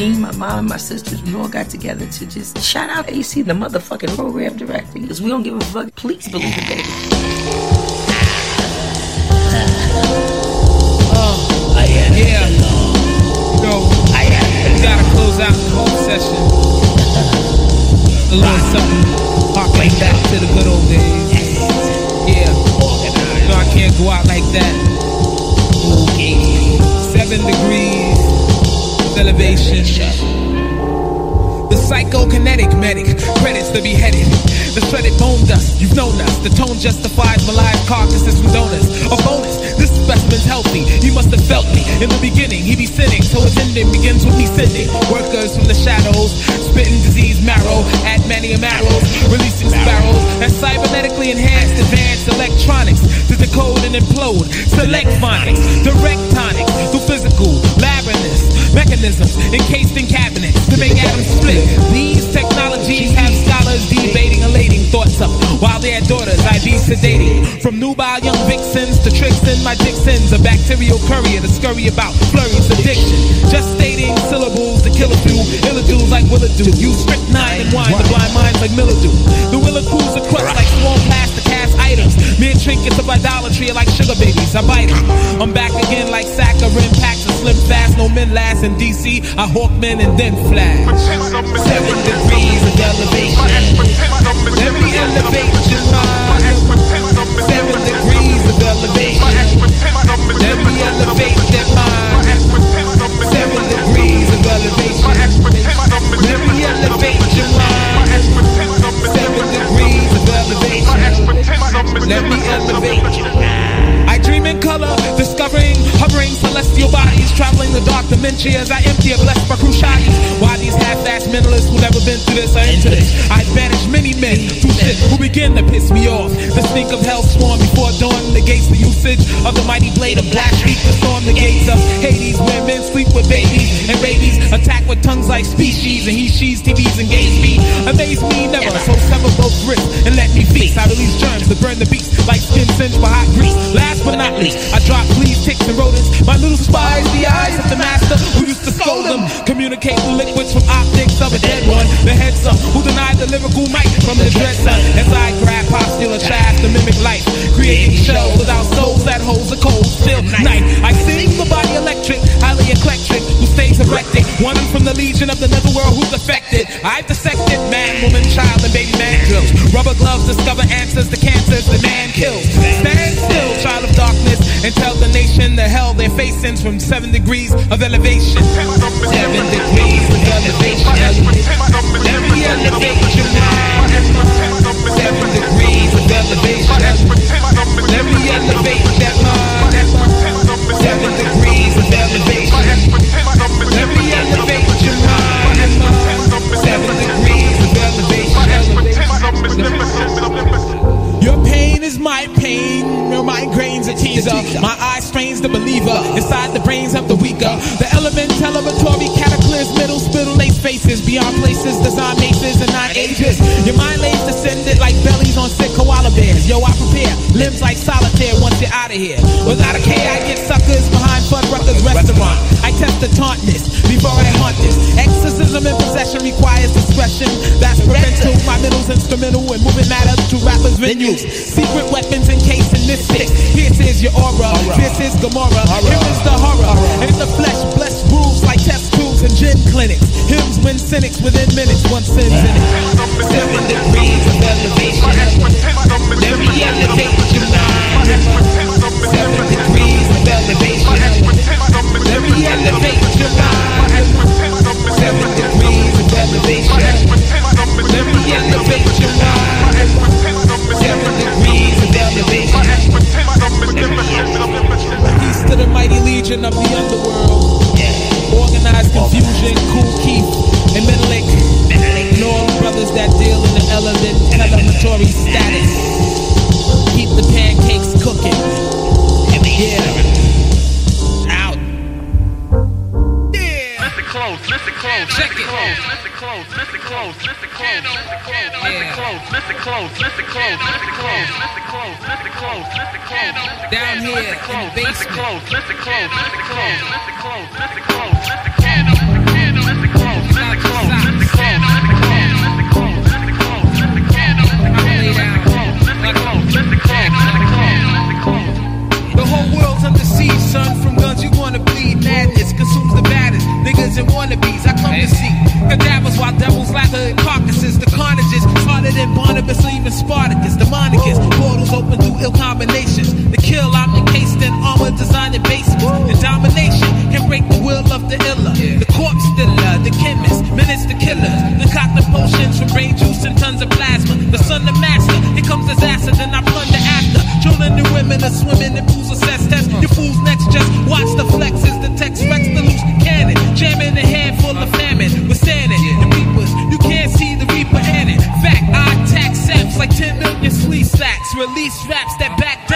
me, my mom, and my sisters, we all got together to just shout out AC, the motherfucking program director, because we don't give a fuck. Please believe it, baby. Oh, yeah. Go. We gotta close out the whole session. A little something, harking back to the good old days. Yeah. No, I can't go out like that. Seven degrees elevation. The psychokinetic medic, credits to beheaded. The shredded bone dust, you've known us. The tone justifies my live carcasses from donors. A bonus, this specimen's healthy. He must have felt me in the beginning. He be sinning, so his ending begins with me sending workers from the shadows, spitting disease marrow, add many marrows, releasing sparrows and cybernetically enhanced advanced electronics to decode and implode. Select phonics, direct tonics through physical labyrinths, mechanisms encased in cabinets to make atoms split. These technologies have scholars debating, elating thoughts up while their daughters I be sedating. From nubile young vixens to tricks in my Dixons, a bacterial courier to scurry about flurries addiction. Just stating syllables to kill a few illidudes like Willadu. Use strychnine and wine to blind minds like mildew. The Willa crews are crushed like small plastic cast items. Mere trinkets of idolatry are like sugar babies. I bite 'em. I'm back again like saccharin packs of slim fast. No men last in DC. I hawk men and then flash. Seven degrees of elevation. Let me elevate. As I empty a blessed by cruciates. Why these half-assed mentalists who never been through this are into this? I banish many men through shit who begin to piss me off. The stink of hell swarm before dawn negates the usage of the mighty blade of black sheep to storm the gates of Hades, where men sleep with babies and babies attack with tongues like species and he, she's, TVs and gays me. Amaze me never, so sever both wrists and let me feast. I release germs to burn the beast like skin singed by hot grease. Last but not least, Communicate liquids from optics of a dead one. The heads up who denied the lyrical mic from the dresser. As I grab postular shaft to mimic life, creating shells without souls that holds a cold still night. I sing the body electric, highly eclectic, who stays erected. One from the legion of the netherworld who's affected. I've dissected man, woman, child, and baby man drills. Rubber gloves discover answers to and tell the nation the hell they're facing from seven degrees of elevation. Seven degrees of elevation. Let me places. Design maces and nine ages. Your mind lays descended like bellies on sick koala bears. Yo, I prepare. Limbs like solitaire once you're out of here. Without a care, I get suckers behind Fun Fuddruckers restaurant. I test the tauntness before I haunt this. Exorcism and possession requires discretion. That's parental. My middle's instrumental in moving matter to rappers' venues. Secret weapons encased in mystics. Here is is your aura. This is Gomorrah. Here is the horror. In the flesh, blessed rules tubes and gin clinics. Hymns win cynics within minutes. One sins in it. Seven degrees of elevation. Let me elevate your mind. Seven degrees of elevation. Let me elevate your mind. Seven degrees of elevation. Let me elevate your mind. Seven degrees of elevation. Peace to the mighty legion of the underworld. Organized Konfusion, Kool Keith, and Menelik. And all the brothers that deal in the element telemetry status. Keep the pancakes cooking. Yeah. Out. Listen close, listen close, Check listen it. close, listen close, listen close, listen close, listen close, listen close, listen close, listen close, listen close, listen close, listen close, listen close, listen Down here listen in close, the listen basement. close, listen close, listen close, listen close, listen close, listen close. world's under siege, son. From guns you wanna bleed. Madness consumes the baddest. Niggas and wannabes, I come to see. Cadavers while devils lather in carcasses. The carnages harder than Barnabas leaving even Spartacus. Demonicus, portals open through ill combinations. The kill, I'm encased in armor designed in basements. The domination can break the will of the iller. The corpse dealer, the chemist, minutes the killers. Concoct the potions from brain juice and tons of plasma. The son, the master, it comes disaster, then I plunder Children and women are swimming in pools of cess test. Your fool's next just watch the flexes, the text rex the loose cannon. Jamming a handful of famine, withstanding the reapers. You can't see the reaper in it. Fact, I attack saps like 10 million sweet sacks. Release raps that back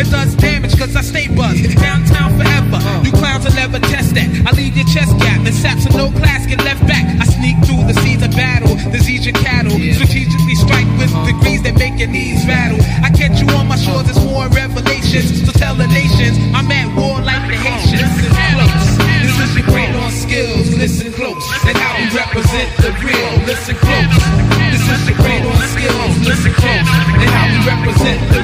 it does damage, cause I stay buzzed. Downtown forever. Uh. You clowns will never test that. I leave your chest gap and saps of no class get left back. I sneak through the seas of battle, disease your cattle. Strategically strike with uh-huh. degrees that make your knees rattle. I catch you on my shores, it's more revelations. So tell the nations, I'm at war like the Haitians. Listen close. This is your brain on skills. Listen close. And how we represent the real. Listen close. This is your brain on skills. Listen close. And how we represent the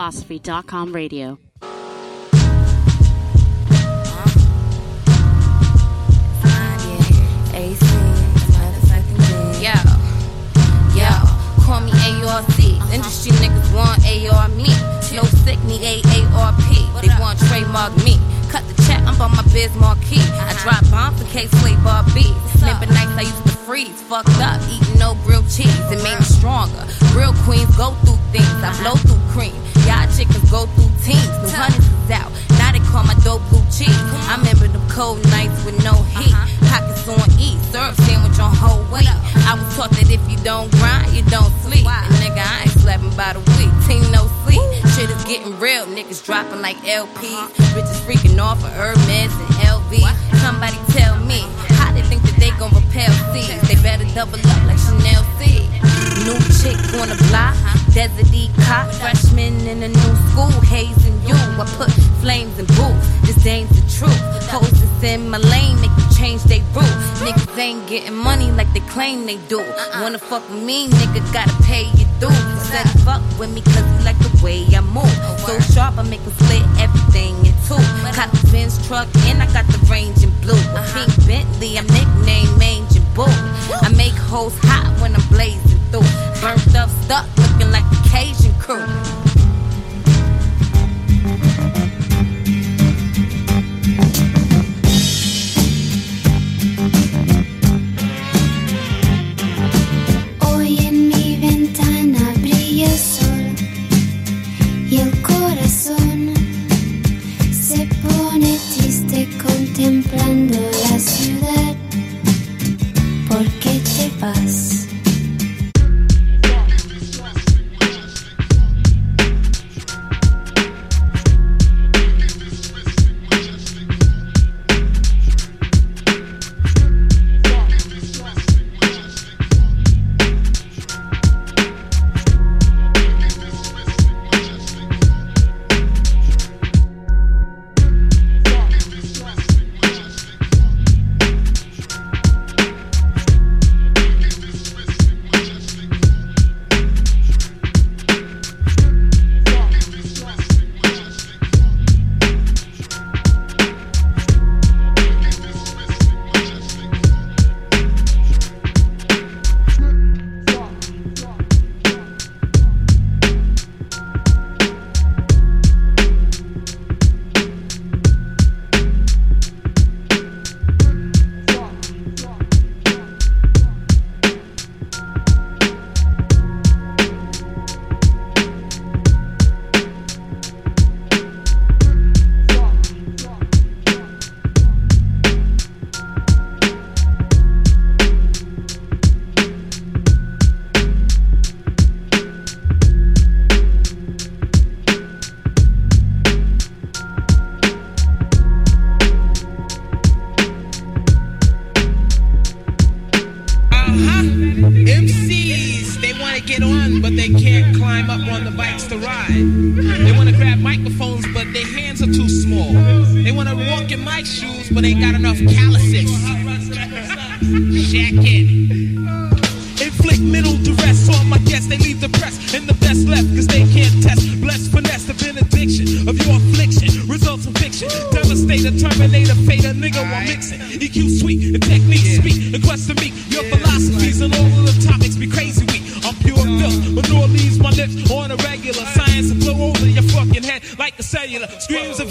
hiphopphilosophy.com radio. Yo, yo, call me ARC. Industry niggas want AR me. No sick, need AARP. They want trademark me. Cut the check, I'm on my biz marquee. I drop bombs in case flavor beats. Remember nights I used to freeze, fucked up, eating no grilled cheese. It made me stronger. Real queens go through things. I blow through cream. Y'all chickens go through teams. New hundreds is out. Now they call my dope blue cheese. I remember them cold nights with no heat. Pockets on E, serve sandwich on whole wheat. I was taught that if you don't grind, you don't sleep. And nigga, I ain't sleeping by the week. Team no sleep. Shit is getting real. Niggas dropping like LPs. Bitches freaking off of Hermes and LV. Somebody tell me how they think that they gon' repel seeds. They better double up like Chanel C. New chick on the block, desert E cop, freshman in a new school, hazing you. I put flames in boots, this ain't the truth. That's in my lane make you change they route. Niggas ain't getting money like they claim they do. Wanna fuck with me, nigga, gotta pay your dues. Said fuck with me cause like the way I move. So sharp, I make 'em split everything in two. Cop the Benz truck and I got the range in blue. A pink Bentley, I'm nicknamed Mange and Boo. I make hoes hot when I'm but they can't climb up on the bikes to ride. They want to grab microphones, but their hands are too small. They want to walk in my shoes, but ain't got enough calluses. Shack it. Inflict mental duress on my guests, they leave the press and the best left, cause they can't test. Bless finesse, the benediction of your affliction results in fiction. Devastator, terminator, fader, nigga, while mixing. EQ sweet, screams of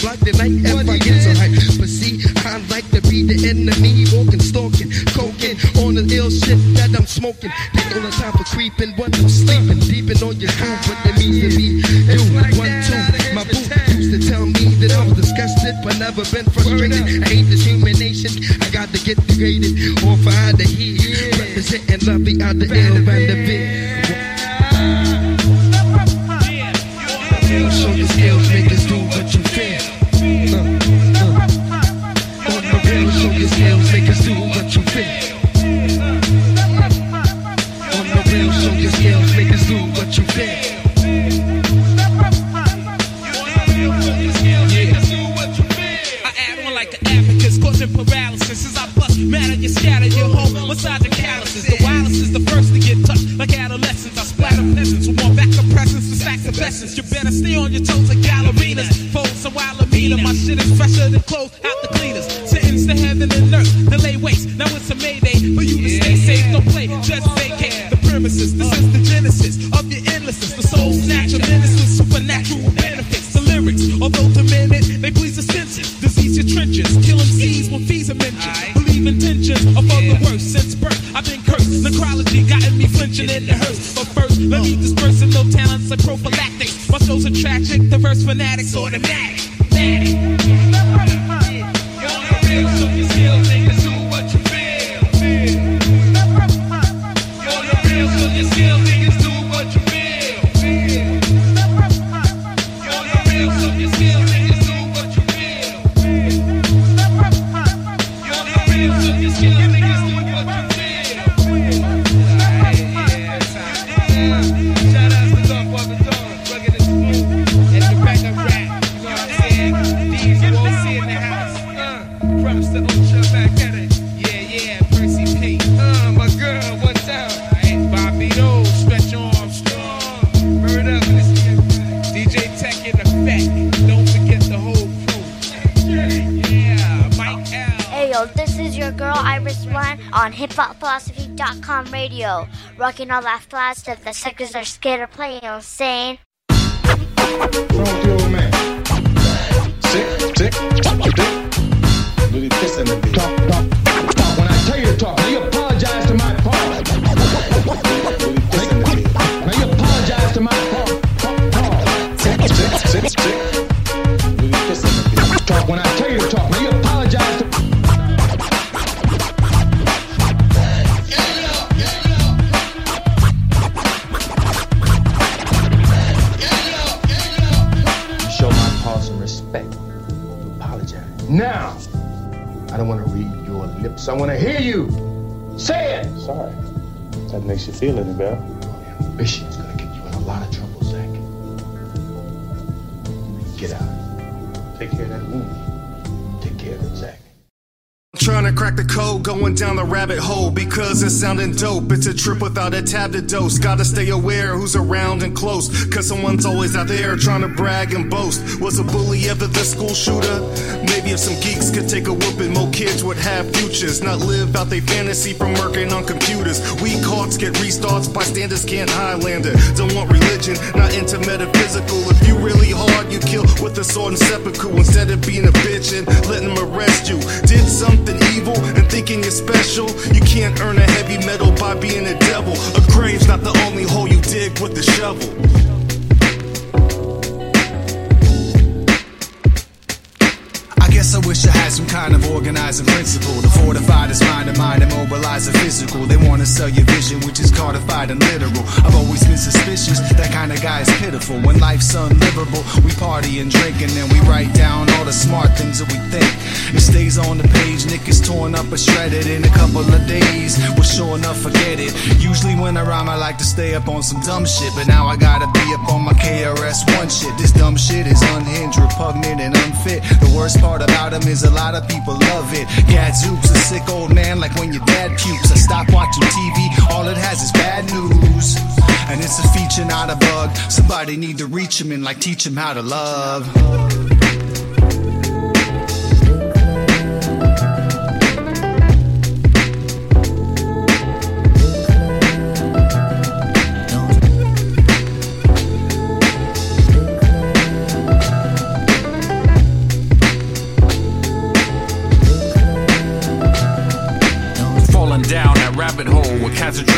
block the night if I get so hype. But see, I like to be the enemy, walking, stalking, coking on the ill shit that I'm smoking. Take all the time for creeping what I'm sleeping, deeping on your groove, what it means to me. You, one, two, my boo used to tell me that I was disgusted, but never been frustrated. I hate this human nation, I got to get degraded, or for either he, representing love the other ill, and the bit. Show the skills. your girl Iris One on hiphopphilosophy.com radio, rocking all that fly stuff the suckers are scared of playing. You I'm saying? When I tell you to talk, now you apologize to my part. Really pissing the bitch. Now you apologize to my part. Sick, sick, sick, sick. Really pissing the bitch. Talk when I tell you to talk. Now you now. I don't want to read your lips. I want to hear you. Say it. Sorry. That makes you feel any better. Your is gonna get you in a lot of trouble, Zach. Get out. Take care of that wound. Trying to crack the code, going down the rabbit hole because it's sounding dope. It's a trip without a tab to dose. Gotta stay aware who's around and close, cause someone's always out there trying to brag and boast. Was a bully ever the school shooter? Maybe if some geeks could take a whooping, more kids would have futures, not live out their fantasy from working on computers. Weak hearts get restarts, bystanders can't Highlander. Don't want religion, not into metaphysical. If you really hard, you kill with a sword and sepulchre instead of being a bitch and letting them arrest you. Did something evil and thinking you're special. You can't earn a heavy medal by being a devil. A grave's not the only hole you dig with the shovel. Guess I wish I had some kind of organizing principle to fortify this mind of mine and mobilize the physical. They wanna sell your vision, which is codified and literal. I've always been suspicious, that kind of guy is pitiful. When life's unlivable, we party and drink and then we write down all the smart things that we think. It stays on the page, Nick is torn up or shredded in a couple of days. Well, sure enough, forget it. Usually when I rhyme, I like to stay up on some dumb shit, but now I gotta be up on my KRS-One shit. This dumb shit is unhinged, repugnant, and unfit. The worst part about him is a lot of people love it. Gadzooks, a sick old man, like when your dad pukes. I stop watching TV, all it has is bad news. And it's a feature, not a bug. Somebody need to reach him and like teach him how to love.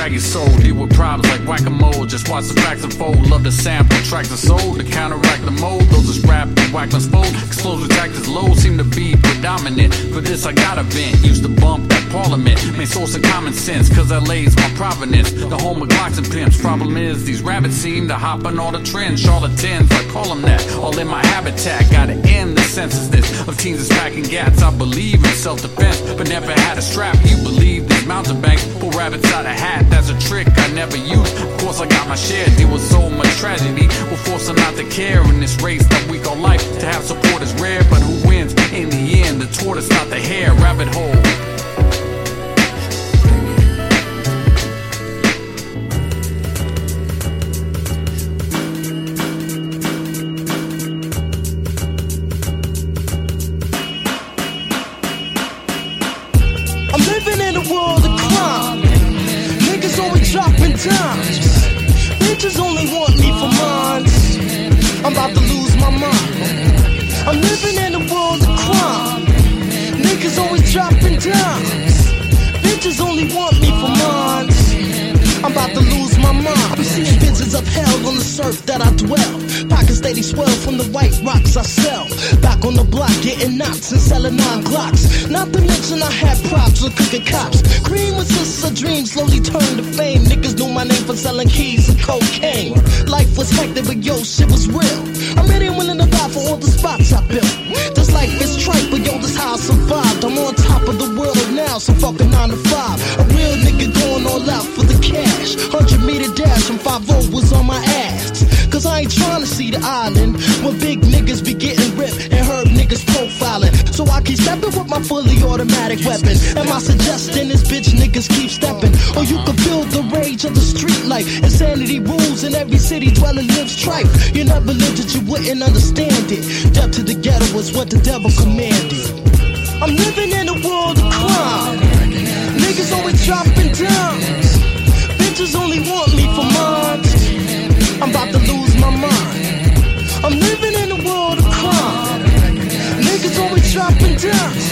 Where cats are drag your soul. Deal with problems like whack-a-mole. Just watch the facts unfold. Love the sample, tracks are sold to counteract the mold. Those is rap and whackness fold. Explosive tactics low seem to be predominant. For this I got a vent. Used to bump that parliament. Main source of common sense, cause LA's my provenance. The home of Glocks and pimps. Problem is, these rabbits seem to hop on all the trends. Charlatans, I call them that. All in my habitat. Gotta end the senselessness of teens that's packing gats. I believe in self-defense, but never had a strap. You believe mountain banks pull rabbits out of hat. That's a trick I never used. Of course, I got my share. Deal with so much tragedy. We're forcing not to care in this race that we call life. To have support is rare, but who wins? In the end, the tortoise, not the hare. Rabbit hole. Bitches only want me for mine. I'm about to lose my mind. I'm living in a world of crime. Niggas always dropping dimes. Bitches only want me for mine. I'm about to lose my mind. I'm seeing visions of hell on the surf that I dwell. Pockets steady swell from the white rocks I sell. Back on the block, getting knots and selling nine glocks. Not to mention I had props with cooking cops. Cream was just a dream, slowly turned to fame. My name for selling keys and cocaine. Life was hectic, but yo, shit was real. I'm ready and willing to die for all the spots I built. This life is trite, but yo, this how I survived. I'm on top of the world now, so fucking nine to five. A real nigga going all out for the cash. 100 meter dash from 5 was on my ass. Cause I ain't trying to see the island where big 57 with my fully automatic weapon. Am I suggesting this bitch niggas keep stepping? Or you can feel the rage of the street life. Insanity rules in every city dwelling lives tripe. You never lived it, you wouldn't understand it. Death to the ghetto was what the devil commanded. I'm living in a world of crime. Niggas always dropping dimes. Bitches only want me for months. I'm about to lose my mind. I'm living in a world of dropping dimes.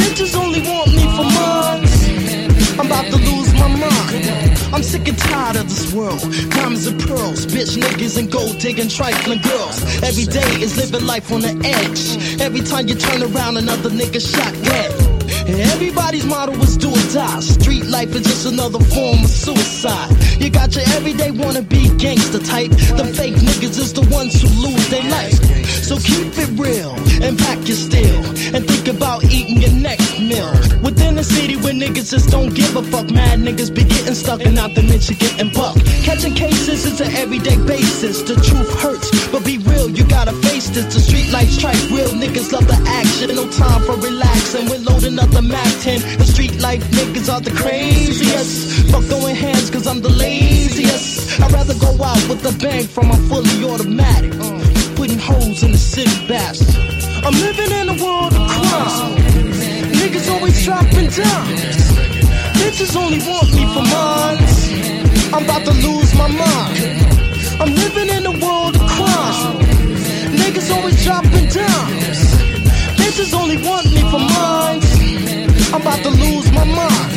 Bitches only want me for mine. I'm about to lose my mind. I'm sick and tired of this world. Diamonds and pearls, bitch niggas and gold digging trifling girls. Every day is living life on the edge. Every time you turn around, another nigga shot dead. Everybody's motto was do or die. Street life is just another form of suicide. You got your everyday wanna be gangster type. The fake niggas is the ones who lose their life. So keep it real and pack your steel and think about eating your next meal. Within a city where niggas just don't give a fuck, mad niggas be getting stuck and not to mention getting bucked. Catching cases is an everyday basis. The truth hurts, but be real, you gotta face this. The street lights strike real niggas love the action. No time for relaxing. We're loading up the Mac 10. The street life niggas are the craziest. Fuck going hands, cause I'm the laziest. I'd rather go out with a bang from a fully automatic. Putting holes in the city baths. I'm living in a world of crime. Niggas always dropping dimes. Bitches only want me for mines. I'm about to lose my mind. I'm living in a world of crime. Niggas always dropping dimes. Bitches only want me for mines. I'm about to lose my mind.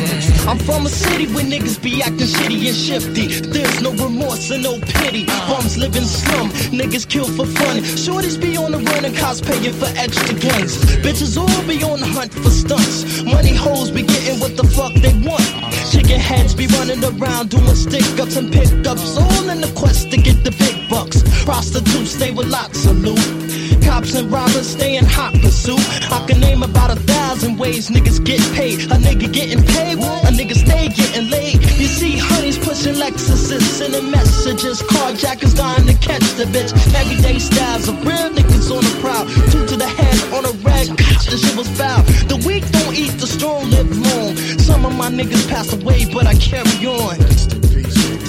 I'm from a city where niggas be acting shitty and shifty. There's no remorse and no pity. Bums live in slum, niggas kill for fun. Shorties be on the run and cosplaying for extra guns. Bitches all be on the hunt for stunts. Money hoes be getting what the fuck they want. Chicken heads be running around doing stick ups and pickups, all in the quest to get the big bucks. Prostitutes they with lots of loot. Cops and robbers stay in hot pursuit. I can name about a thousand ways niggas get paid. A nigga getting paid, a nigga stay getting laid. You see honeys pushing Lexuses, sending messages. Carjackers dying to catch the bitch. Everyday styles of real niggas on the prowl. Two to the head on a rag, the shit was foul. The weak don't eat, the strong live long. Some of my niggas pass away, but I carry on.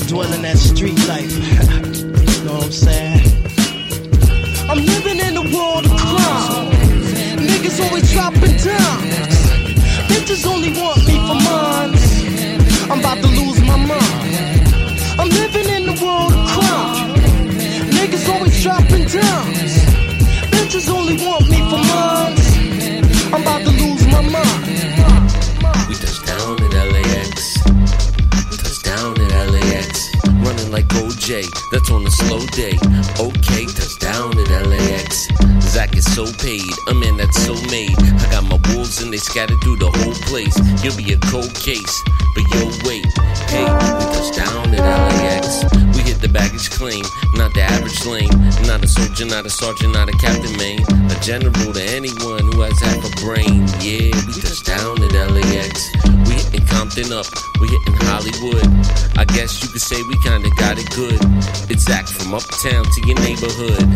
Dwelling that street life. you know what I'm saying? I'm living in a world of crime. Niggas always dropping down. Bitches only want me for mine. I'm about to lose my mind. I'm living in the world of crime. Niggas always dropping down. Bitches only want me for mine. I'm about to lose my mind. We touched down at LAX. Touched down at LAX. Running like OJ, that's on a slow day. Okay, touch down at LAX. Zach is so paid, a man that's so made. I got my wolves and they scattered through the whole place. You'll be a cold case, but you'll wait. Hey, we touched down at LAX. We hit the baggage claim, not the average lane. Not a soldier, not a sergeant, not a captain, man. A general to anyone who has half a brain. Yeah, we touched down at LAX. Compton up, we hitting Hollywood. I guess you could say we kinda got it good. It's Zach from uptown to your neighborhood.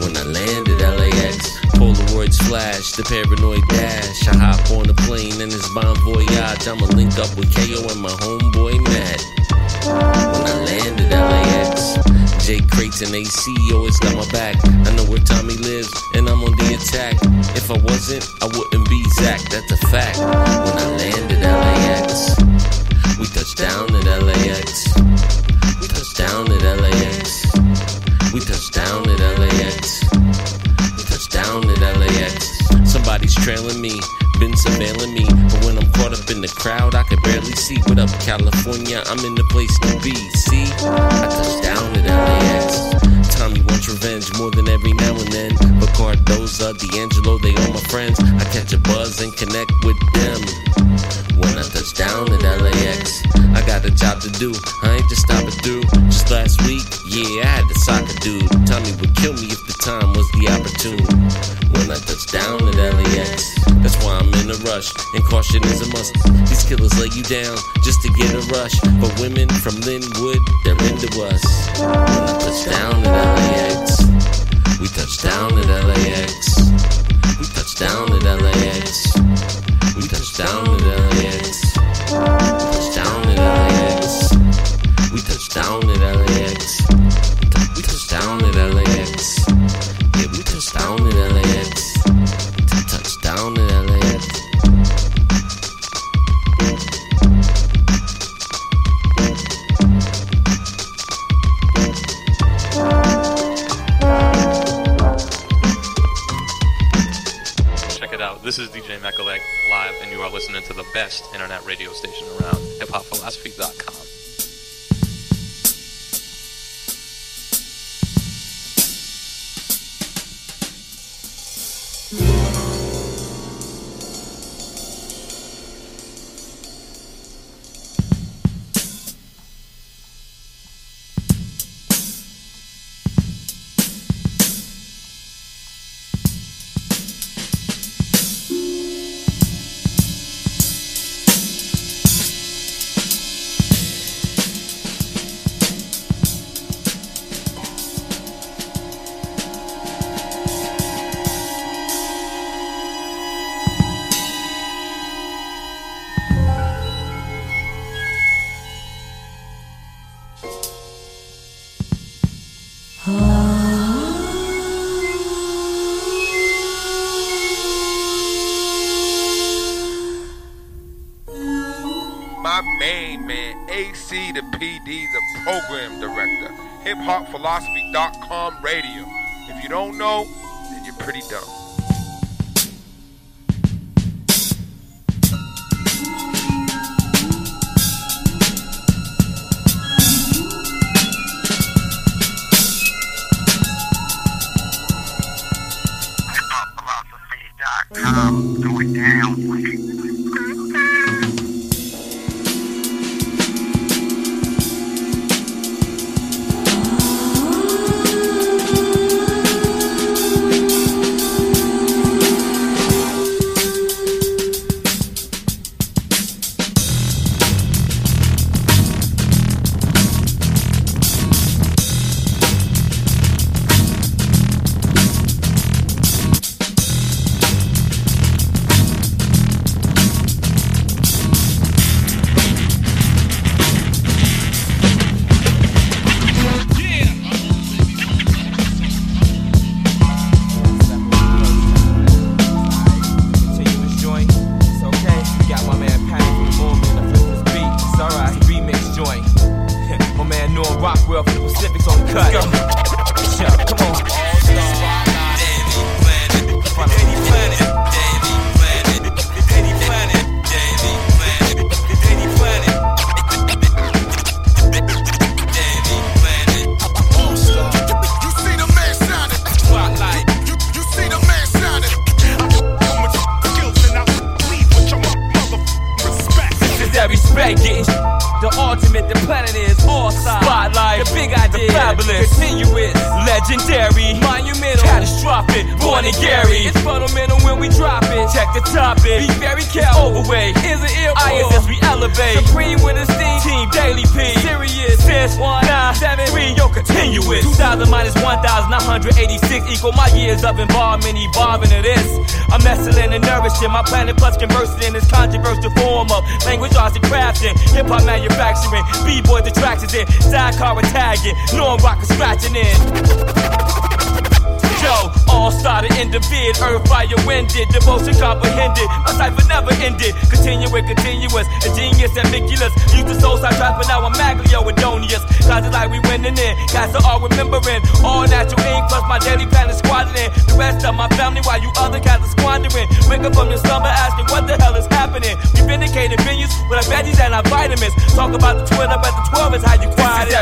When I landed LAX, Polaroids flash, the paranoid dash. I hop on a plane and it's bon voyage. I'ma link up with KO and my homeboy Matt. When I landed LAX, J Crates and AC always got my back. I know where Tommy lives and I'm on the attack. If I wasn't, I wouldn't be Zach, that's a fact. When I land at LAX, we touch down at LAX. We touch down at LAX. We touch down at LAX. We touch down at LAX. Somebody's trailing me, been surveilling me. But when I'm caught up in the crowd, I can barely see. What up, California? I'm in the place to be. See, I every now and then. But Cardoza, D'Angelo, they all my friends. I catch a buzz and connect with them. When I touch down at LAX, I got a job to do. I ain't just stopping through. Just last week, yeah, I had the soccer dude. Tommy would kill me if the time was the opportune. When I touch down at LAX, that's why I'm in a rush. And caution is a must. These killers lay you down just to get a rush. But women from Lynwood, they're into us. When I touch down at LAX, down at LAX. We touch down at LAX. We touch down at LAX. hiphopphilosophy.com radio. If you don't know, then you're pretty dumb. Norm Rockwell from the Pacific's on the cut. Yeah, come on. You see the man shining. Spotlight. You, you see the man shining. I come with skills and I leave with your mother respect. This is that respect getting the ultimate, the planet is. The big idea, the fabulous, continuous, legendary, monumental, catastrophic, born in Gary. It's fundamental when we drop it. Check the topic, be very careful. Overweight is an ill. ISS we elevate. Supreme with esteem, team daily P. Serious, since one nine seven three, yo continuous. Two thousand minus one thousand nine hundred eighty six equal my years of involvement, evolving to this. I'm excellent and nourishing my planet plus conversing in this controversial form of language arts and crafting, hip hop manufacturing, b-boy attractions in, sidecar tagging, norm rocker scratching in. Yo, all started in the vid, earth, fire, winded, devotion comprehended. My cipher never ended, continuing, continuous, ingenious, ambiguous. Used to soul side trap, but now I'm Maglio Adonius. Cause it's like we winning in, guys are all remembering. All natural ink, plus my daily plan is. The rest of my family, while you other cats are squandering. Wake up from your slumber, asking what the hell is happening. We vindicated venues with our veggies and our vitamins. Talk about the Twitter, but the 12 is how you quiet it.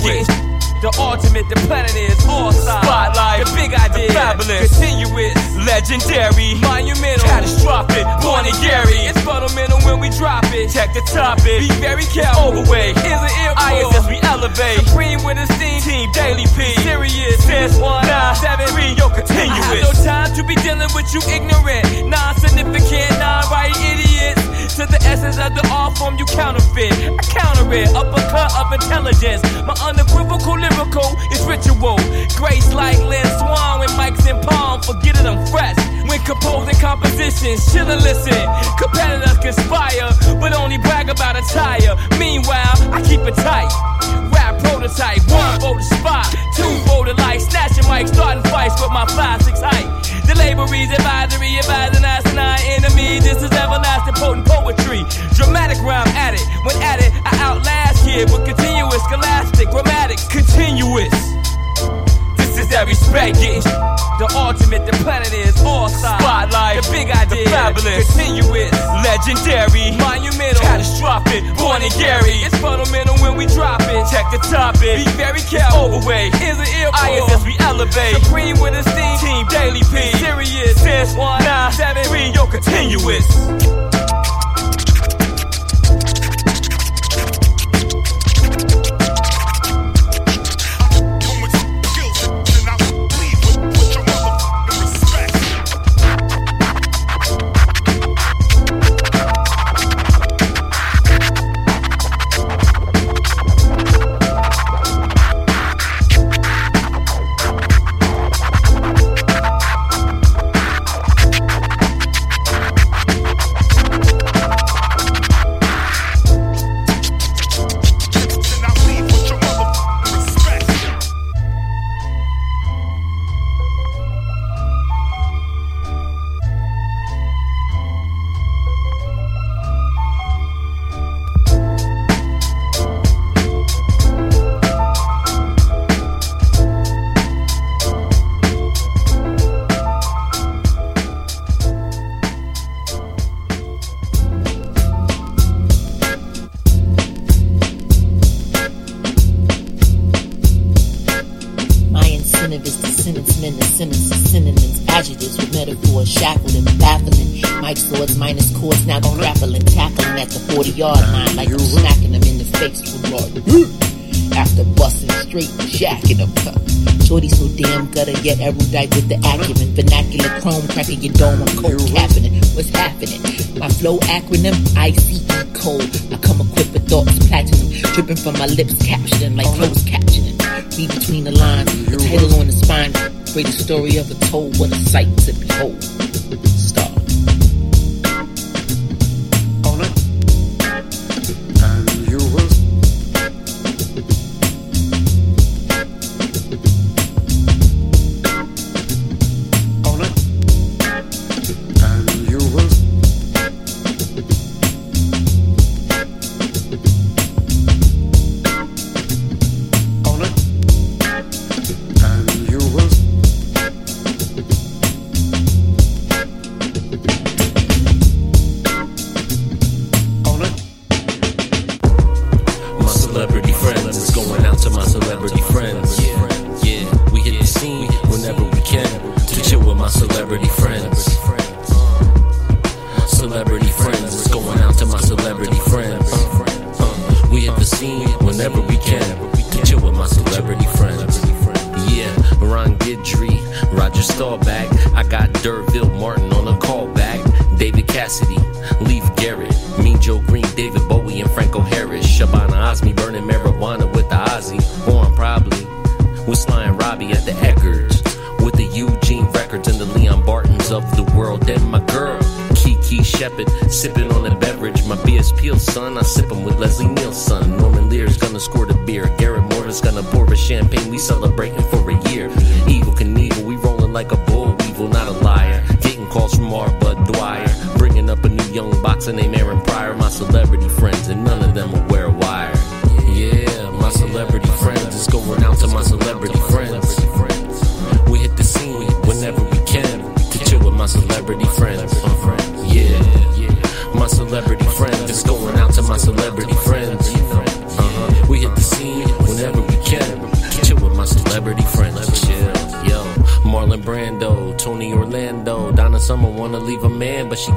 Continuous. The ultimate, the planet is all side. Spotlight, the big idea, the fabulous, continuous, legendary, monumental, catastrophic, born in Gary. It's fundamental when we drop it. Check the topic, be very careful. Overweight is an ill. ISS we elevate. Supreme with esteem, team daily P. Serious, since one nine seven three, yo continuous. I have no time to be dealing with you ignorant, non-significant, non-right idiots. To the essence of the art form you counterfeit. I counter it, uppercut of intelligence. My unequivocal lyrical is ritual. Grace like Lynn Swann with mics in palm, forget it, I'm fresh. When composing compositions, chill and listen. Competitors conspire, but only brag about attire. Meanwhile, I keep it tight. Rap prototype, one for the spot, two for the light. Snatching mic, starting fights with my 5-6 height. The labories, advisory, advising asinine enemy. This is everlasting potent poetry. Dramatic rhyme at it. When at it, I outlast here with continuous, scholastic, grammatic, continuous. Is that respect getting the ultimate, the planet is all side. Spotlight, the big idea, the fabulous, continuous, legendary, monumental, catastrophic, born in Gary. It's fundamental when we drop it. Check the topic, be very careful. Overweight is an ill. ISS we elevate. Supreme with esteem, team daily P. Serious, since one nine seven three, yo continuous. Them in the face with Lord. After busting straight, jacking them. huh. Shorty so damn gutter, yet erudite with the acumen. Vernacular chrome cracking your dome, I'm cold capping it. What's happening? My flow acronym, ICE code. I come equipped with thoughts, platinum, dripping from my lips, captioning like closed uh-huh. captioning. Read between the lines, the title on the spine. Greatest story ever told, what a sight to behold.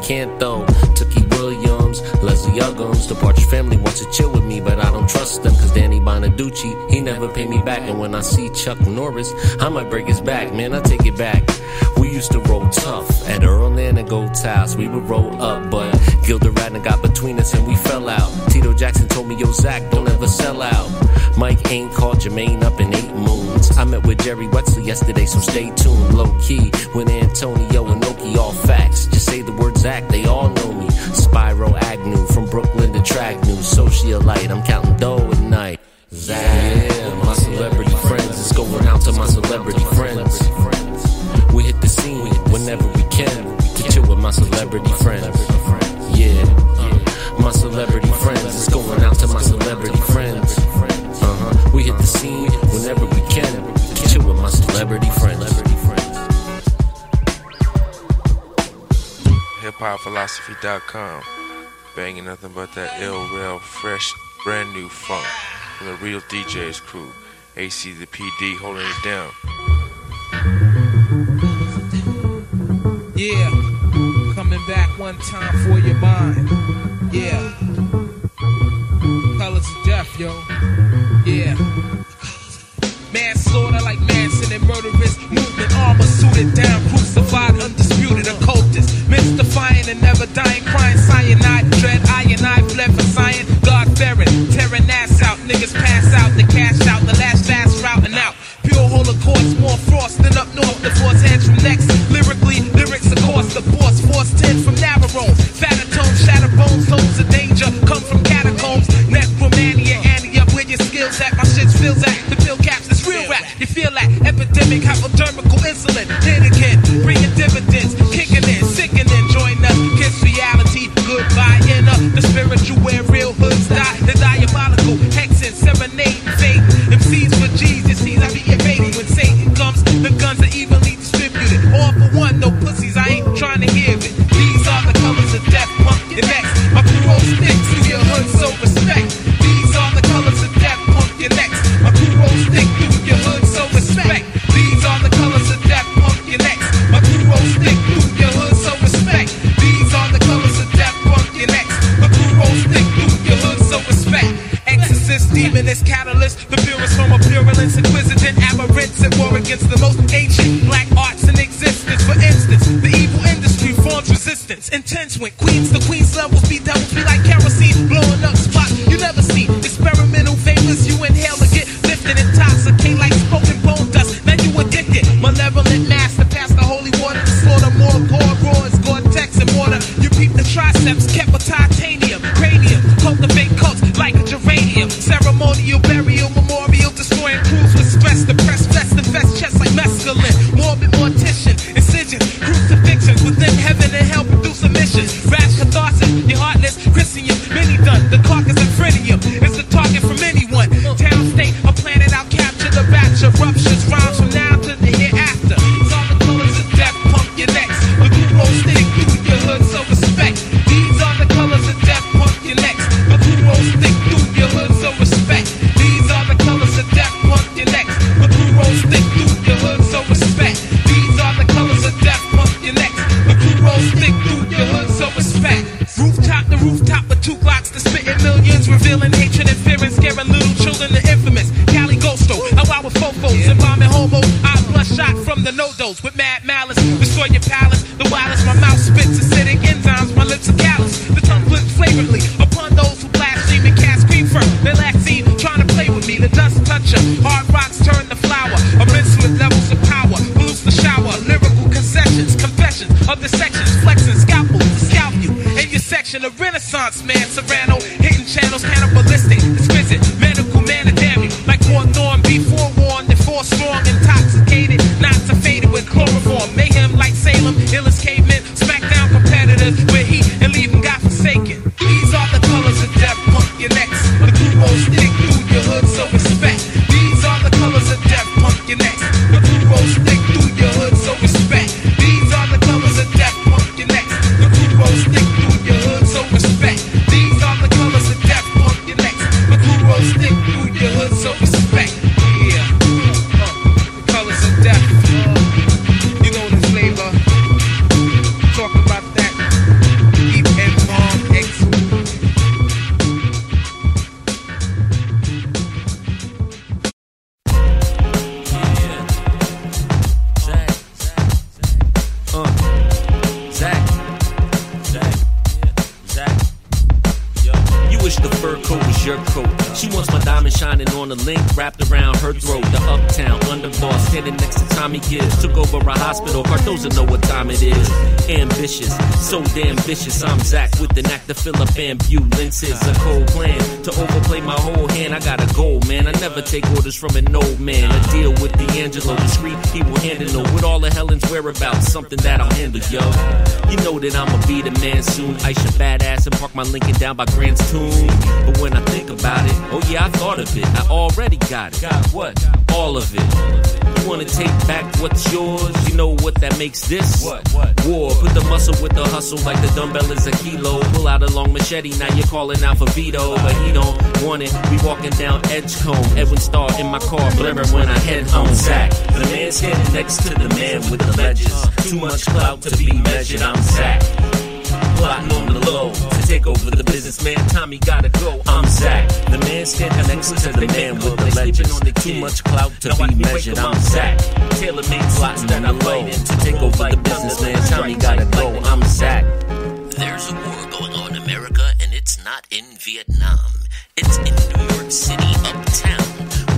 Can't though. Tookie Williams, Leslie Uggams, the Partridge family wants to chill with me, but I don't trust them, cause Danny Bonaduce, he never paid me back, and when I see Chuck Norris, I might break his back, man, I take it back. We used to roll tough at Earl and Gold House, we would roll up, but Gilda Radner got between us and we fell out. Tito Jackson told me, yo, Zach, don't ever sell out. Mike ain't called Jermaine up in eight moons. I met with Jerry Wexler yesterday, so stay tuned. Low key, with Antonio and News. Socialite, I'm counting dough at night. Zach, yeah, my celebrity friends, it's going out to my celebrity friends. We hit the scene whenever we can to chill with my celebrity friends. Yeah, my celebrity friends, it's going out to my celebrity friends. Uh-huh. We hit the scene whenever we can to chill with my celebrity friends. hiphopphilosophy.com. Banging nothing but that ill, real, fresh, brand new funk from the real DJ's crew. AC the PD holding it down. Yeah, coming back one time for your mind. Yeah, colors of death, yo. Yeah. Manslaughter like Manson and murderous movement, armor suited down, crucified, undisputed, occultist, mystifying and never dying, crying cyanide, dread iron, I fled for science, God fearing, tearing ass out, niggas pass out, the cash out, the last fast route and out. Pure holocaust, more frost than up north, the force hands from next. Lyrically, lyrics across the boss, force 10 from narrow fatter tones, shatter bones, zones of danger, come from Bloodshot from the No-Doz with mad malice. Destroy your palace, the wildest my mouth spits acidic enzymes, my lips are callous. The tongue flips flagrantly upon those who blaspheme and cast cream firm. They lack scene, trying to play with me. The dust toucher, hard rocks turn to flour. Immense with levels of power, blues the shower, lyrical concessions, confessions of the sections, flexing scalpels to scalp you. In your section, a renaissance man, Serrano, my Lincoln down by Grant's tomb. But when I think about it, oh yeah, I thought of it. I already got it. Got what? All of it. You wanna take back what's yours? You know what that makes this? What? What? War. Put the muscle with the hustle like the dumbbell is a kilo. Pull out a long machete, now you're calling out for Vito. But he don't want it. We walking down Edgecombe. Edwin Starr in my car, blaring when I head home. Zach. The man standing next to the man with the ledges. Too much clout to be measured. I'm Zach plotting on the low to take over the businessman. Tommy gotta go. I'm Zach, the man standing next to the man with the legends. Too much clout to be measured. I'm Zach, tailor made plots that I low to take over the businessman. Tommy gotta go. I'm Zach. There's a war going on in America, and it's not in Vietnam. It's in New York City, uptown,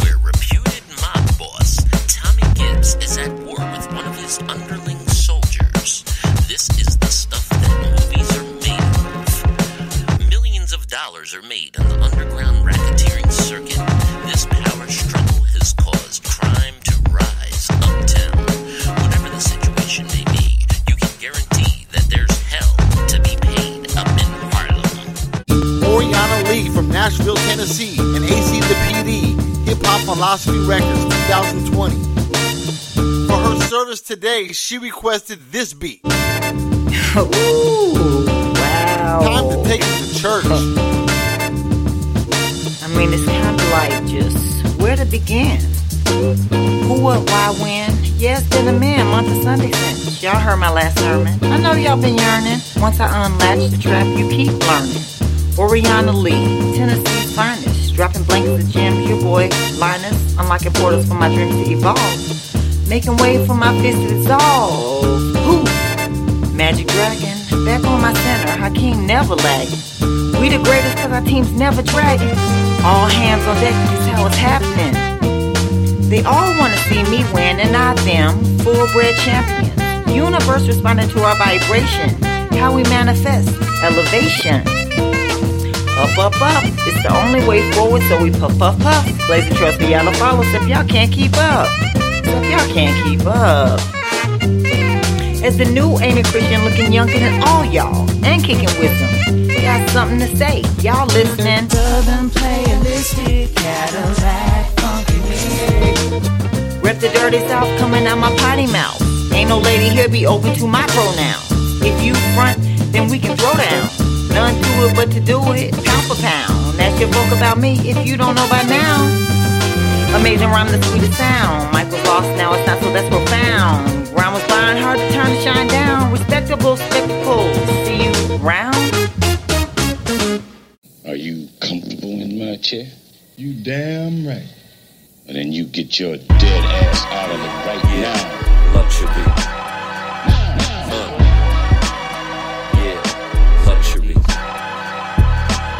where reputed mob boss Tommy Gibbs is at war with one of his underling soldiers. This is of are made in the underground racketeering circuit. This power struggle has caused crime to rise uptown. Whatever the situation may be, you can guarantee that there's hell to be paid up in Harlem. Oriana Lee from Nashville, Tennessee, and AC the PD, Hip Hop Philosophy Records 2020. For her service today, she requested this beat. Ooh, wow. Time to take it to church. I mean, it's kind of like just where to begin. Who, what, why, when? It's been a man, month of Sunday since. Y'all heard my last sermon. I know y'all been yearning. Once I unlatch the trap, you keep learning. Oriana Lee, Tennessee's finest, dropping blankets the gym, your boy Linus, unlocking portals for my dreams to evolve. Making way for my fist to dissolve. Who? Magic Dragon, back on my center, Hakeem never lagging. We the greatest cause our team's never dragging. All hands on deck, this is how it's happening. They all wanna see me win and not them, full-bred champions. Universe responding to our vibration, how we manifest elevation. Up, up, up, it's the only way forward, so we puff, puff, puff. Blazing trust me, y'all follow, if y'all can't keep up. If y'all can't keep up. As the new ain't a Christian looking younger than all y'all, and kicking wisdom. Got something to say, y'all listening. Southern playalistic Cadillac funky music. Rep the dirty south coming out my potty mouth. Ain't no lady here be open to my pronouns. If you front, then we can throw down. None to it but to do it, pound for pound. That's your book about me if you don't know by now. Amazing rhyme, the sweetest sound. Michael's lost now, it's not so that's profound. Rhyme was blind, hard to turn the shine down. Respectable spectacle. See you round. Are you comfortable in my chair? You damn right. Well, then you get your dead ass out of it right now. Luxury. Yeah,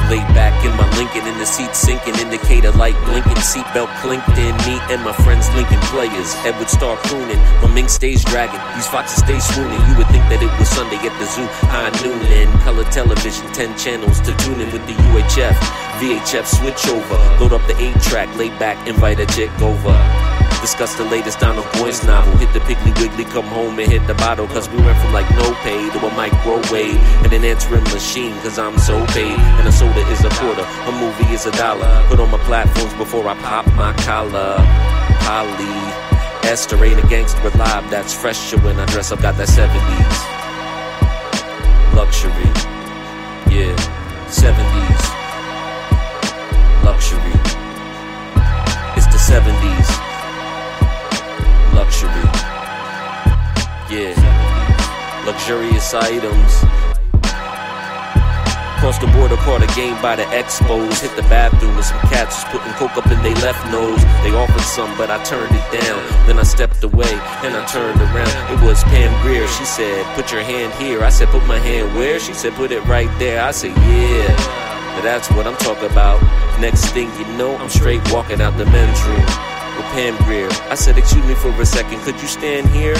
Laid back in my Lincoln in the seat sinking, indicator light blinking, seatbelt clinked in. Me and my friends Lincoln players. Edward Star crooning, my mink stays dragging. These foxes stay swooning. You would think that it was Sunday at the zoo, high noon. And color television, 10 channels to tune in with the UHF. VHF switch over, load up the 8 track, lay back, invite a chick over. Discuss the latest Donald Goines novel. Hit the Piggly Wiggly, come home and hit the bottle. Cause we went from like no pay to a microwave and an answering machine. Cause I'm so paid. And a soda is a quarter, a movie is a dollar. Put on my platforms before I pop my collar. Polly. Esther ain't a gangster alive. That's fresher when I dress up. Got that 70s. Luxury. Yeah. 70s. Luxury. It's the 70s luxury. Yeah, luxurious items. Cross the border, caught a game by the expos. Hit the bathroom and some cats was putting coke up in they left nose. They offered some, but I turned it down. Then I stepped away and I turned around. It was Pam Grier. She said, Put your hand here. I said, Put my hand where? She said, Put it right there. I said, Yeah. But that's what I'm talking about. Next thing you know, I'm straight walking out the men's room with Pam Grier. I said, Excuse me for a second, could you stand here?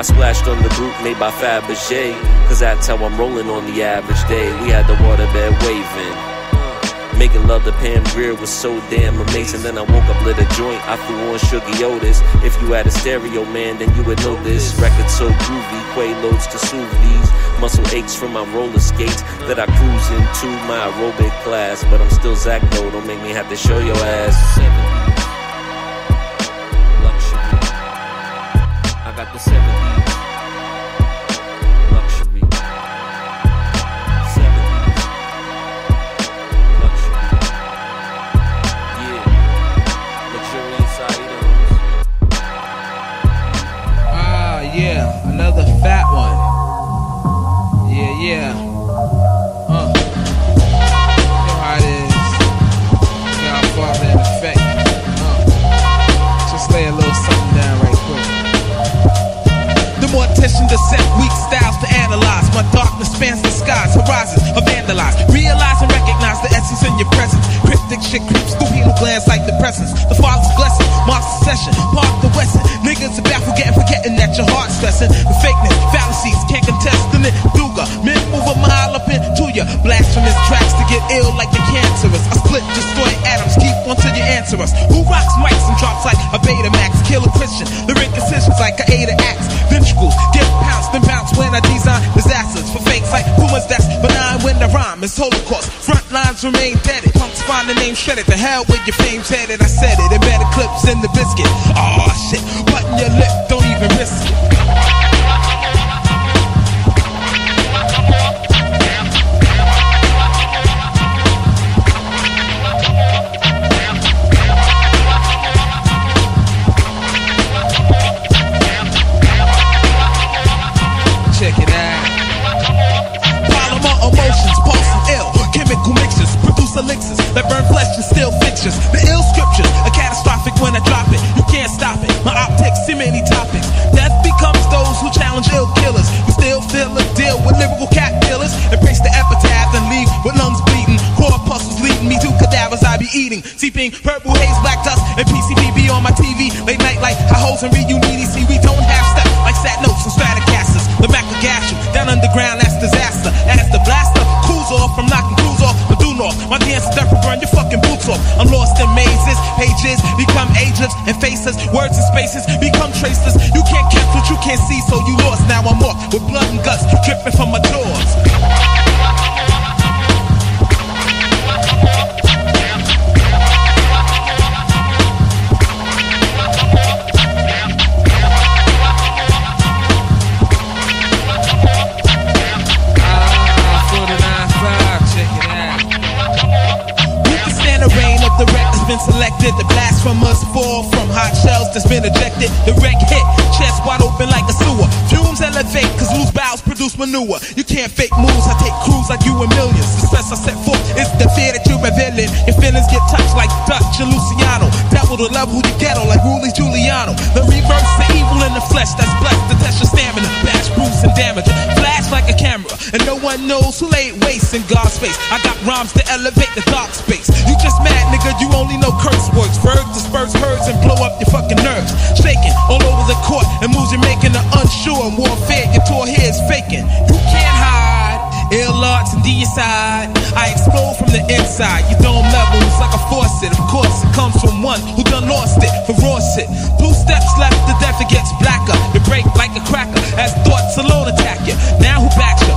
I splashed on the Brut made by Fabergé, cause that's how I'm rolling on the average day. We had the waterbed waving. Making love to Pam Grier was so damn amazing. Then I woke up, lit a joint, I threw on Shuggie Otis. If you had a stereo, man, then you would know this. Record so groovy, Quaaludes to soothe these muscle aches from my roller skates that I cruise into my aerobic class. But I'm still Zach, though, don't make me have to show your ass. Got the 70s. The to set weak styles to analyze. My darkness spans the skies, horizons are vandalized. Realize and recognize the essence in your presence. Cryptic shit creeps through pineal glands like the presence. The father's blessing, marks the session, park the western. Niggas are baffled, getting forgetting that your heart's stressing. The fakeness, fallacies, can't contest the it. Duga, men move a mile up into ya. Blasphemous tracks to get ill like the cancerous. I split, destroy atoms, keep on till you answer us. Who rocks mics and drops like a Betamax? Kill a Christian, lyric decisions like a Ada axe. Ventricles, get pounced and bounce when I design disasters for fakes like Pumas that's benign when the rhyme is holocaust. Front lines remain deaded. Punks find the name shredded. The hell with your fame's headed. I said it. And better clips in the biscuit. Oh shit. Button your lip. Don't even risk it. Purple haze, black dust, and PCPB on my TV. Late night like high hoes and reunion. See, we don't have steps like sad notes and Stratocasters. The Mac will gas you. Down underground, that's disaster. As the blaster cools off from knocking crews off the due north. My dance step burn your fucking boots off. I'm lost in mazes, pages become agents and faces. Words and spaces become traceless. You can't catch what you can't see, so you lost. Now I'm off with blood and guts dripping from my jaws. That's been ejected. The wreck hit, chest wide open like a sewer. Fumes elevate, cause loose bowels produce manure. You can't fake moves, I take crews like you in millions. The stress I set forth is the fear revealing. Your feelings get touched like Dutch and Luciano. Devil to level you ghetto like Ruley Giuliano. The reverse, the evil in the flesh that's blessed to test your stamina. Bash, bruise, and damage. Flash like a camera, and no one knows who laid waste in God's space. I got rhymes to elevate the dark space. You just mad, nigga, you only know curse words. Verbs disperse herds and blow up your fucking nerves. Shaking all over the court, and moves you're making are unsure. And warfare, your tour here is faking. You. Ill arts and deicide. I explode from the inside. Your dome levels like a faucet. Of course, it comes from one who done lost it. For raw shit. Two steps left, the death it gets blacker. You break like a cracker as thoughts alone attack you. Now who backs you?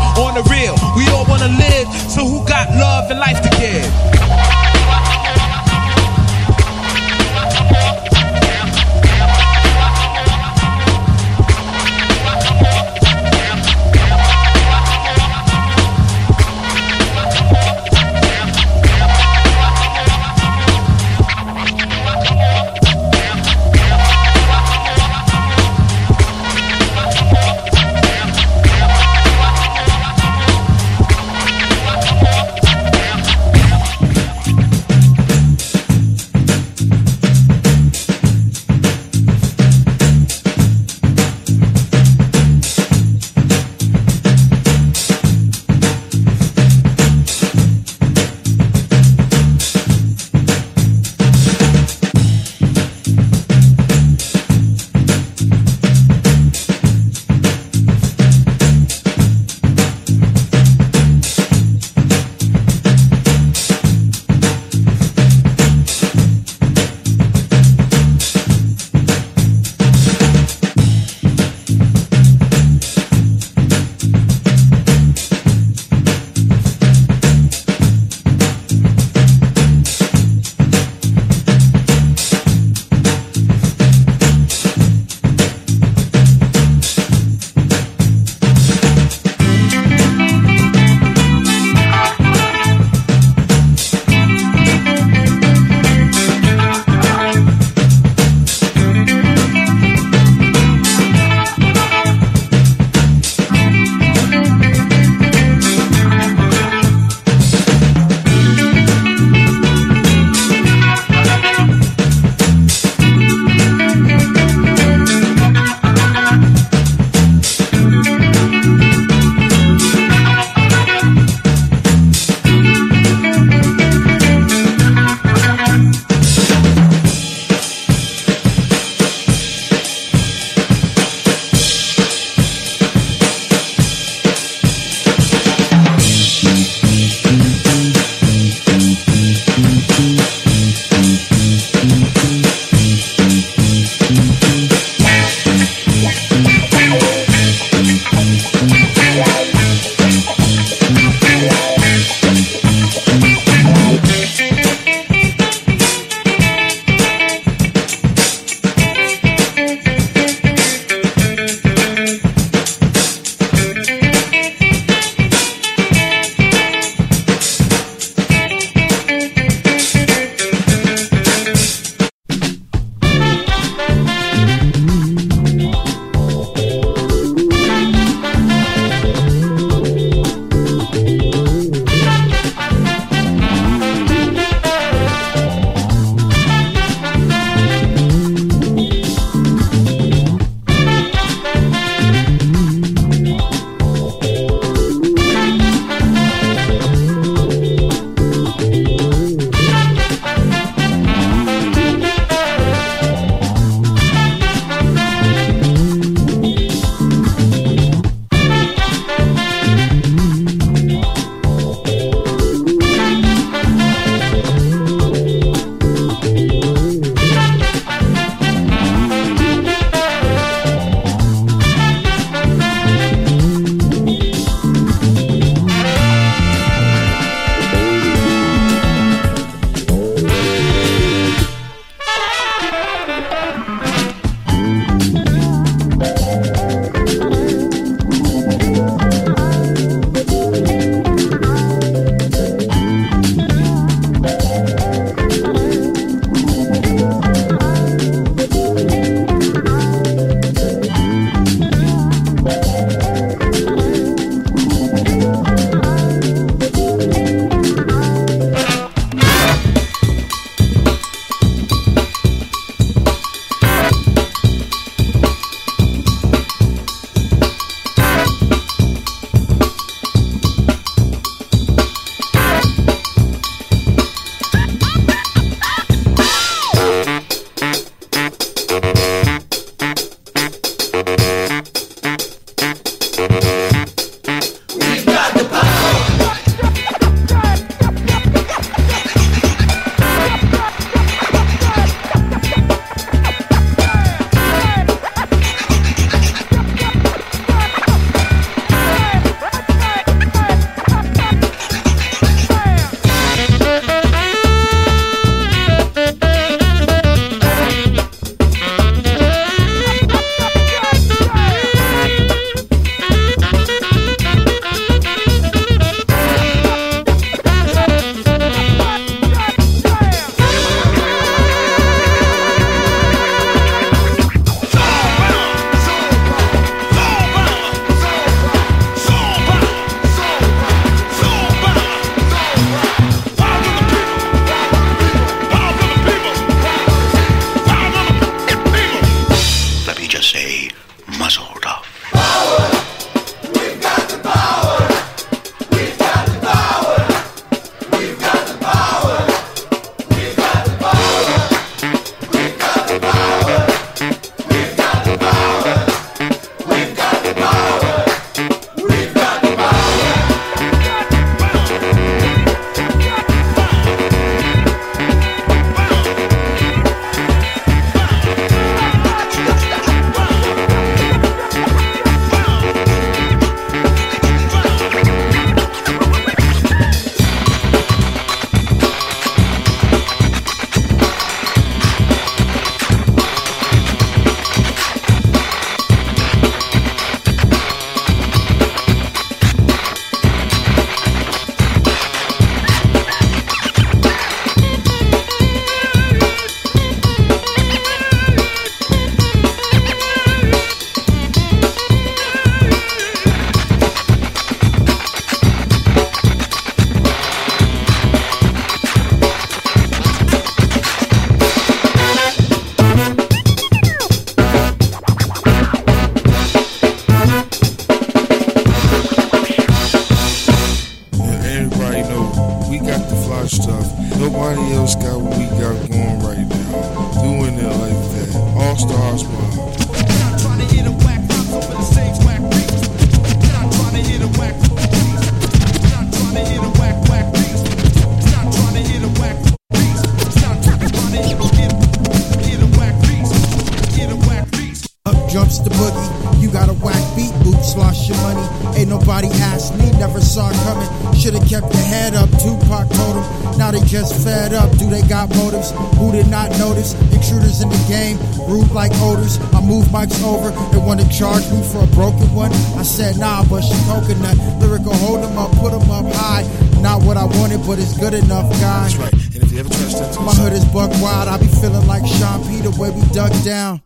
Mics over. They want to charge me for a broken one. I said nah, but she coconut. Lyrical, hold them up, put them up high. Not what I wanted, but it's good enough, guys. That's right. And if you ever trust to My hood is buck wild. I be feeling like Sean Peter where we dug down.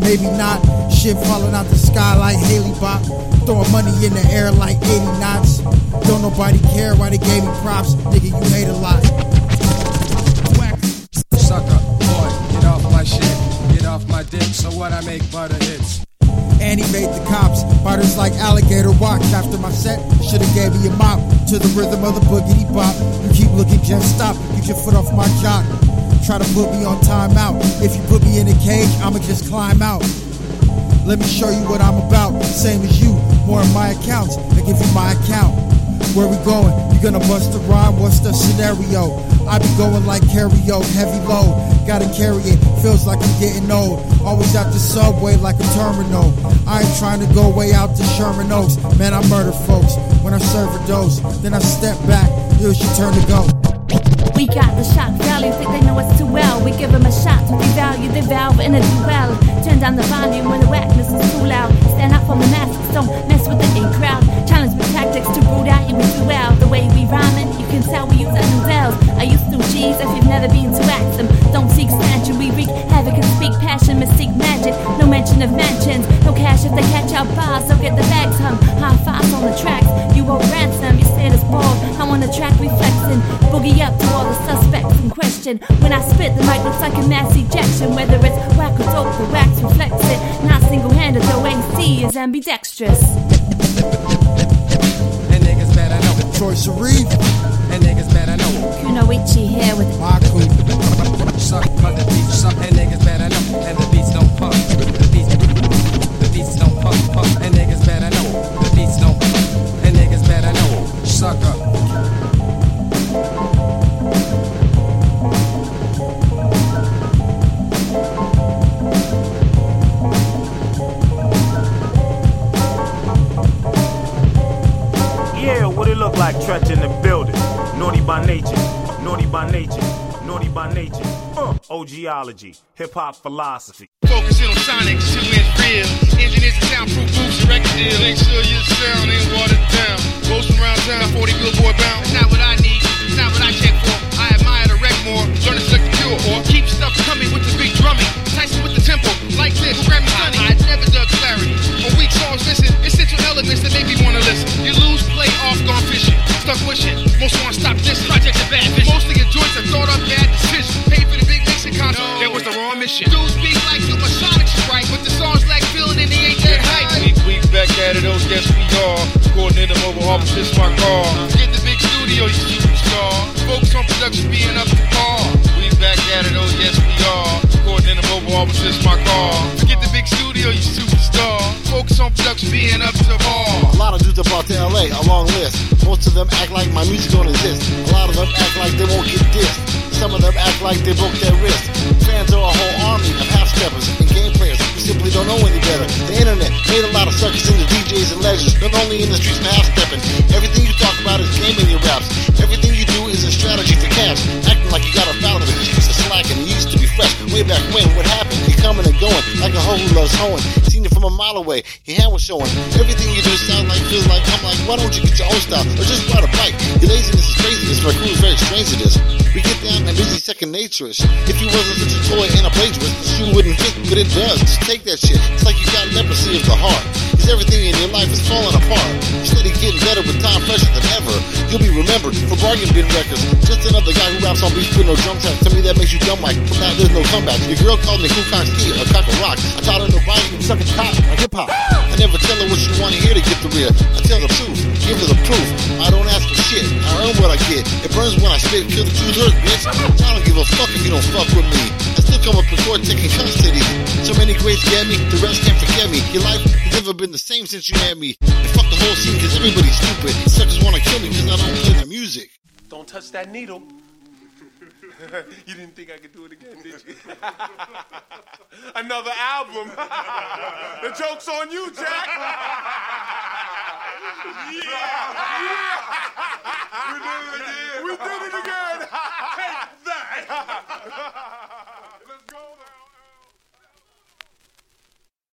Maybe not. Shit falling out the sky like Hale-Bopp. Throwing money in the air like 80 knots. Don't nobody care why they gave me props. Nigga, you hate a lot. Make butter hits. Animate the cops. Biters like alligator watch after my set. Should've gave me a mop to the rhythm of the boogity bop. You keep looking, just stop. Get your foot off my jock. Try to put me on timeout. If you put me in a cage, I'ma just climb out. Let me show you what I'm about. Same as you, more in my accounts. I give you my account. Where we going? You gonna bust a rhyme? What's the scenario? I be going like karaoke, heavy load. Gotta carry it, feels like I'm getting old. Always at the subway like a terminal. I ain't trying to go way out to Sherman Oaks. Man, I murder folks when I serve a dose. Then I step back, it's your turn to go. We got the shock value, think they know us too well. We give them a shot to devalue the valve in a duel. Turn down the volume when the whackness is too loud. Stand up from the masks, don't mess with the in crowd. Challenge with tactics to root out you do well. The way we rhyming, you can tell we use our new bells. I used to G's if you've never been to Axum. Don't seek statue, we wreak havoc and speak passion, mystique magic. No mention of mansions, no cash if they catch our bars, so get the bags hung. High fives on the tracks, you owe ransom, you status bored. I'm on the track reflexing, boogie up to all the suspects in question. When I spit, the mic looks like a mass ejection. Whether it's whack or dope, the wax reflects it. Not single handed, though AC is ambidextrous. And niggas better know. Troy Sharif. And niggas better know. Kunoichi here with Baku. Suck, beats suck. And niggas better know. And the beats don't pump. The beats, the beats don't pump, pump. And look like, Treach in the building. Naughty by nature, naughty by nature, naughty by nature. Uh, OGology, hip hop philosophy. Focus in on sonic, inch real. Engineers and soundproof booths record deals. Make sure your sound ain't watered down. Roasting around town, 40 billboard bound. It's not what I need, it's not what I check for. I admire the wreck more, learn to select the pure, or keep stuff coming with the big drumming. Tyson with the tempo, like this, Grammy Sunny. I never dug clarity. On weak songs missing, essential elements that make me wanna listen. You lose, play off, gone fishing. Stuck wishing, most wanna stop this project a bad vision. Most of your joints are thought up bad decisions. Pay for the big mixing concert, that was the wrong mission. Dudes speak like supersonics is right, but the songs lack feeling and they ain't that hype. We, we back at it, oh yes we are. Coordinator mobile office, this my car. Get the big studio, you superstar. Focus on production, being up to par. We back at it, oh yes we are. Coordinator mobile office, this my car. Get the big studio, you superstar. Focus on production, being up to par. A lot of dudes are brought to LA, a long list. Most of them act like my music don't exist. A lot of them act like they won't get dissed. Some of them act like they broke their wrist. Fans are a whole army of half steppers and game players who simply don't know any better. The internet made a lot of suckers into DJs and legends, not only in the streets and half stepping. Everything you talk about is gaming your raps. Everything you do is a strategy for cash. Acting like you got a foul of it keeps it slack and it used to be fresh. Way back when, what happened? You're coming and going like a hoe who loves hoeing. From a mile away, your hand was showing. Everything you do sounds like, feels like, I'm like, why don't you get your own style or just ride a bike? Your laziness is craziness, my crew is very strange to this. We get down and busy second nature-ish. If you wasn't such a toy and a plagiarist, shoe wouldn't fit, but it does. Just take that shit. It's like you got leprosy of the heart. Cause everything in your life is falling apart. Steady getting better with time fresher than ever. You'll be remembered for bargain bin records. Just another guy who raps on beats with no drum tracks. To me that makes you dumb like, now there's no comeback. Your girl called me Kukan Ski or Cock a Rock. I taught her no biting and sucking hot like hip hop. I never tell her what she wanna hear to get the real. I tell the truth, give her the proof. I don't ask for shit. I earn what I get. It burns when I spit, kill the truth hurts, bitch. I don't give a fuck if you don't fuck with me. I still come up in taking custody. So many greats get me, the rest can't forget me. Your life has never been the same since you had me. And fuck the whole scene, cause everybody's stupid. Suckers wanna kill me cause I don't play their music. Don't touch that needle. you didn't think I could do it again, did you? Another album. the joke's on you, Jack. yeah. yeah. We did it again. We did it again. Take that.